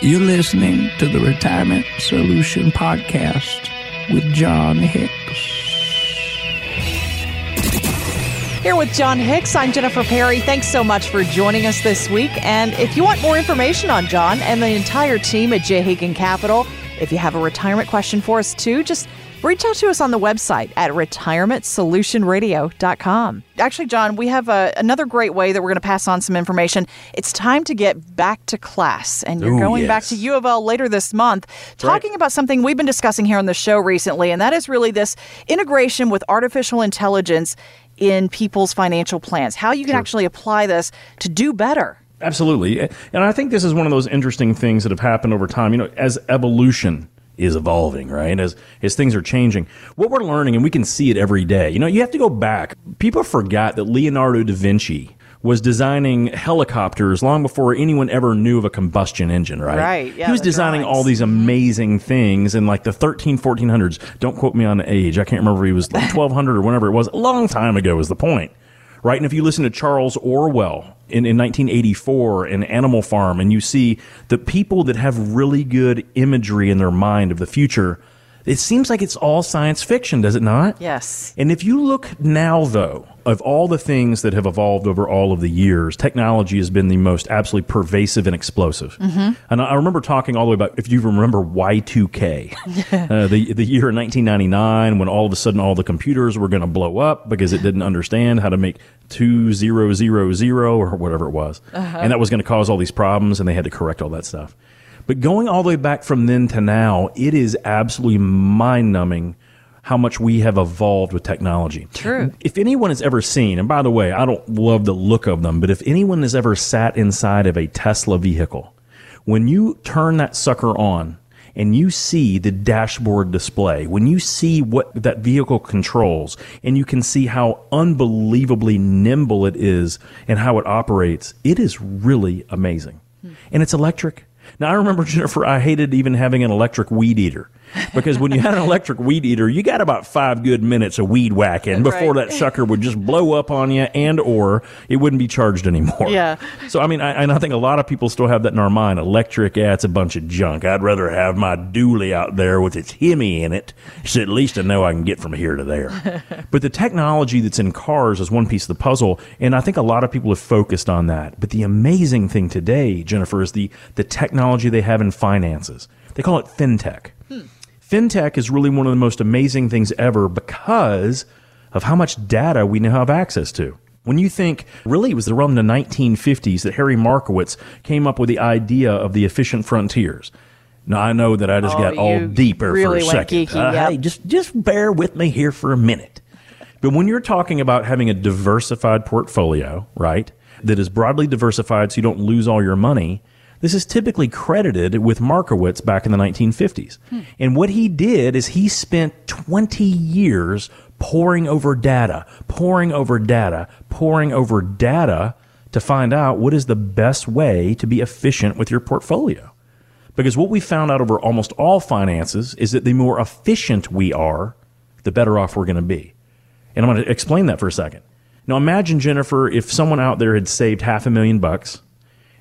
You're listening to the Retirement Solution Podcast with Jon Hicks. Here with Jon Hicks, I'm Jennifer Perry. Thanks so much for joining us this week. And if you want more information on Jon and the entire team at J. Hagan Capital, if you have a retirement question for us too, just reach out to us on the website at retirementsolutionradio.com. Actually, Jon, we have a, another great way that we're going to pass on some information. It's time to get back to class, and you're Ooh, going back to U of L later this month, talking about something we've been discussing here on the show recently, and that is really this integration with artificial intelligence in people's financial plans, how you can actually apply this to do better. Absolutely. And I think this is one of those interesting things that have happened over time. You know, as evolution is evolving, right? As as things are changing. What we're learning and we can see it every day. You know, you have to go back. People forgot that Leonardo da Vinci was designing helicopters long before anyone ever knew of a combustion engine, right? Right, yeah, he was designing all these amazing things in like the 13, 1400s. Don't quote me on the age. I can't remember if he was like 1200 or whenever it was. A long time ago is the point right? And if you listen to Charles Orwell in, in 1984 in Animal Farm, and you see the people that have really good imagery in their mind of the future, it seems like it's all science fiction, does it not? Yes. And if you look now, though, of all the things that have evolved over all of the years, technology has been the most absolutely pervasive and explosive. And I remember talking all the way about, if you remember Y2K, uh, the, the year 1999, when all of a sudden all the computers were going to blow up because it didn't understand how to make 2000 or whatever it was. And that was going to cause all these problems, and they had to correct all that stuff. But going all the way back from then to now, it is absolutely mind numbing how much we have evolved with technology. True. If anyone has ever seen, and by the way, I don't love the look of them, but if anyone has ever sat inside of a Tesla vehicle, when you turn that sucker on and you see the dashboard display, when you see what that vehicle controls, and you can see how unbelievably nimble it is and how it operates, it is really amazing. And it's electric. Now, I remember, Jennifer, I hated even having an electric weed eater because when you had an electric weed eater, you got about five good minutes of weed whacking before Right. that sucker would just blow up on you and or it wouldn't be charged anymore. Yeah. So, I mean, I, and I think a lot of people still have that in our mind. Electric, yeah, it's a bunch of junk. I'd rather have my dually out there with its Hemi in it so at least I know I can get from here to there. but the technology that's in cars is one piece of the puzzle. And I think a lot of people have focused on that. But the amazing thing today, Jennifer, is the, the technology they have in finances. They call it fintech. Hmm. Fintech is really one of the most amazing things ever because of how much data we now have access to. When you think, really, it was around the 1950s that Harry Markowitz came up with the idea of the efficient frontiers. Now, I know that I just Oh, got all deeper really for a second. geeky, Uh, yep. Hey, just, just bear with me here for a minute. But when you're talking about having a diversified portfolio, right, that is broadly diversified so you don't lose all your money, this is typically credited with Markowitz back in the 1950s. Hmm. And what he did is he spent 20 years poring over data, poring over data, poring over data to find out what is the best way to be efficient with your portfolio. Because what we found out over almost all finances is that the more efficient we are, the better off we're going to be. And I'm going to explain that for a second. Now, imagine, Jennifer, if someone out there had saved half a million bucks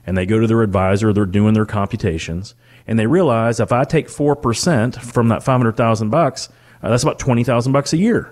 and they go to their advisor, they're doing their computations, and they realize if I take 4% from that 500,000 bucks, uh, that's about 20,000 bucks a year.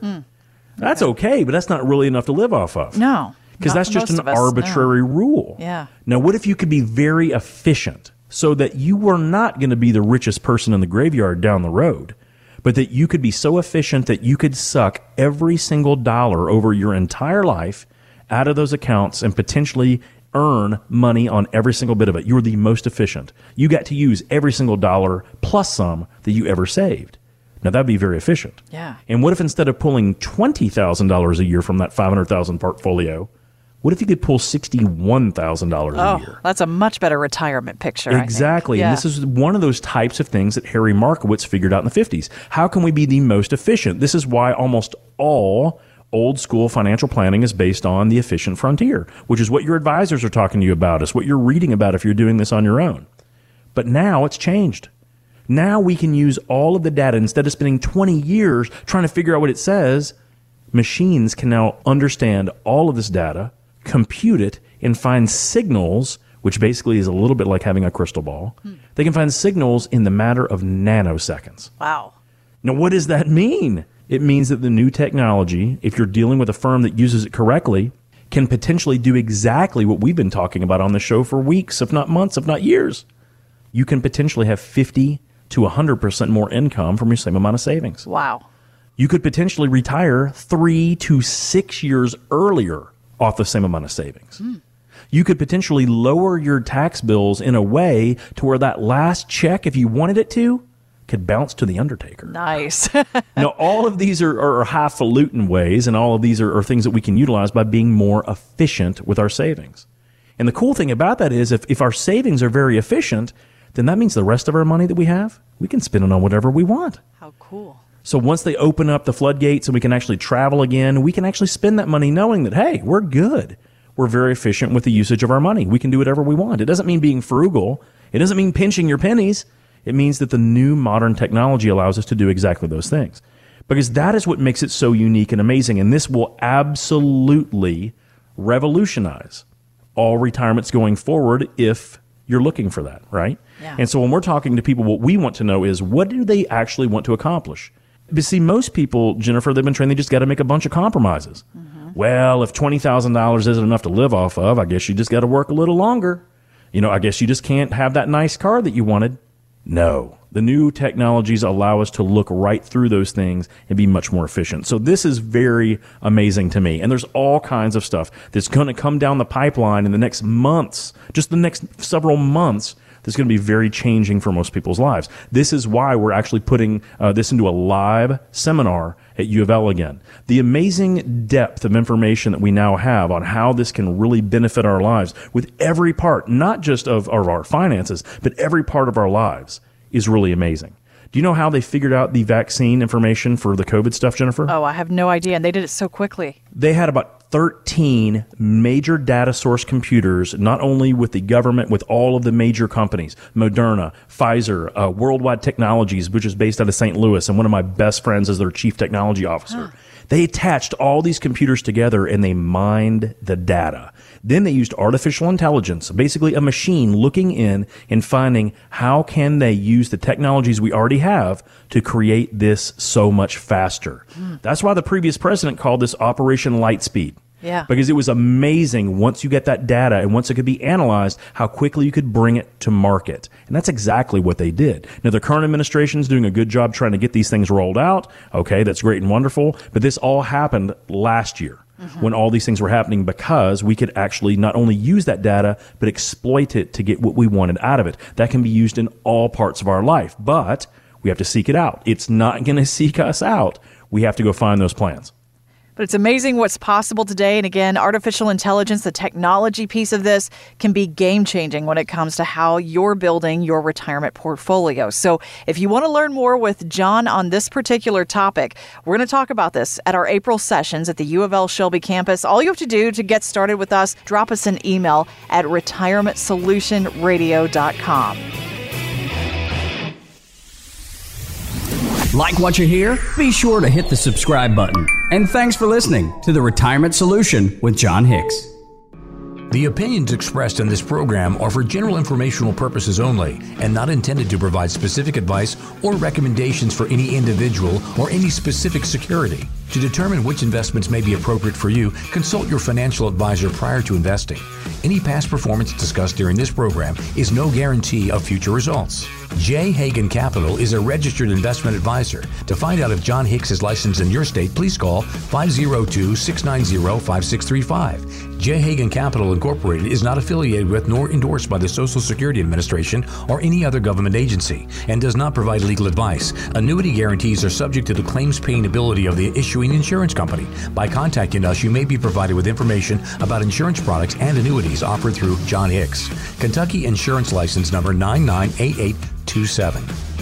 That's okay, but that's not really enough to live off of. No. Because that's just an us, no. arbitrary rule. Yeah. Now, what if you could be very efficient so that you were not going to be the richest person in the graveyard down the road, but that you could be so efficient that you could suck every single dollar over your entire life out of those accounts and potentially earn money on every single bit of it? You're the most efficient. You got to use every single dollar plus some that you ever saved. Now, that'd be very efficient. Yeah. And what if instead of pulling $20,000 a year from that 500,000 portfolio, what if you could pull $61,000 a Oh, year? that's a much better retirement picture. I think. Exactly. Yeah. And this is one of those types of things that Harry Markowitz figured out in the 50s. How can we be the most efficient? This is why almost all old school financial planning is based on the efficient frontier, which is what your advisors are talking to you about. is what you're reading about if you're doing this on your own. But now it's changed. Now we can use all of the data instead of spending 20 years trying to figure out what it says. Machines can now understand all of this data, compute it, and find signals which basically is a little bit like having a crystal ball. Hmm. They can find signals in the matter of nanoseconds. Wow. Now, what does that mean? It means that the new technology, if you're dealing with a firm that uses it correctly, can potentially do exactly what we've been talking about on the show for weeks, if not months, if not years. You can potentially have 50 to 100% more income from your same amount of savings. Wow. You could potentially retire three to six years earlier off the same amount of savings. Hmm. You could potentially lower your tax bills in a way to where that last check, if you wanted it to, could bounce to the undertaker. Nice. now, all of these are, are highfalutin ways, and all of these are, are things that we can utilize by being more efficient with our savings. And the cool thing about that is if, if our savings are very efficient, then that means the rest of our money that we have, we can spend it on whatever we want. How cool. So once they open up the floodgates and we can actually travel again, we can actually spend that money knowing that, hey, we're good. We're very efficient with the usage of our money. We can do whatever we want. It doesn't mean being frugal. It doesn't mean pinching your pennies. It means that the new modern technology allows us to do exactly those things. Because that is what makes it so unique and amazing. And this will absolutely revolutionize all retirements going forward if you're looking for that, right? Yeah. And so when we're talking to people, what we want to know is what do they actually want to accomplish? But see, most people, Jennifer, they've been trained, they just got to make a bunch of compromises. Mm-hmm. Well, if $20,000 isn't enough to live off of, I guess you just got to work a little longer. You know, I guess you just can't have that nice car that you wanted. No. The new technologies allow us to look right through those things and be much more efficient. So this is very amazing to me. And there's all kinds of stuff that's going to come down the pipeline in the next months, just the next several months that's going to be very changing for most people's lives. This is why we're actually putting uh, this into a live seminar at U of L again. The amazing depth of information that we now have on how this can really benefit our lives with every part, not just of, of our finances, but every part of our lives is really amazing. Do you know how they figured out the vaccine information for the COVID stuff, Jennifer? Oh, I have no idea. And they did it so quickly. They had about 13 major data source computers, not only with the government, with all of the major companies Moderna, Pfizer, uh, Worldwide Technologies, which is based out of St. Louis, and one of my best friends is their chief technology officer. They attached all these computers together and they mined the data. Then they used artificial intelligence, basically a machine looking in and finding how can they use the technologies we already have to create this so much faster. That's why the previous president called this Operation Lightspeed. Yeah. Because it was amazing once you get that data and once it could be analyzed, how quickly you could bring it to market. And that's exactly what they did. Now, the current administration is doing a good job trying to get these things rolled out. Okay, that's great and wonderful. But this all happened last year mm-hmm. when all these things were happening because we could actually not only use that data, but exploit it to get what we wanted out of it. That can be used in all parts of our life, but we have to seek it out. It's not going to seek us out. We have to go find those plans. But it's amazing what's possible today. And again, artificial intelligence, the technology piece of this, can be game changing when it comes to how you're building your retirement portfolio. So if you want to learn more with Jon on this particular topic, we're going to talk about this at our April sessions at the U of L Shelby campus. All you have to do to get started with us, drop us an email at retirementsolutionradio.com. Like what you hear? Be sure to hit the subscribe button. And thanks for listening to The Retirement Solution with Jon Hicks. The opinions expressed in this program are for general informational purposes only and not intended to provide specific advice or recommendations for any individual or any specific security. To determine which investments may be appropriate for you, consult your financial advisor prior to investing. Any past performance discussed during this program is no guarantee of future results. J. Hagan Capital is a registered investment advisor. To find out if Jon Hicks is licensed in your state, please call 502 690 5635. J. Hagan Capital Incorporated is not affiliated with nor endorsed by the Social Security Administration or any other government agency and does not provide legal advice. Annuity guarantees are subject to the claims paying ability of the issuing insurance company. By contacting us, you may be provided with information about insurance products and annuities offered through Jon Hicks. Kentucky Insurance License Number 998827.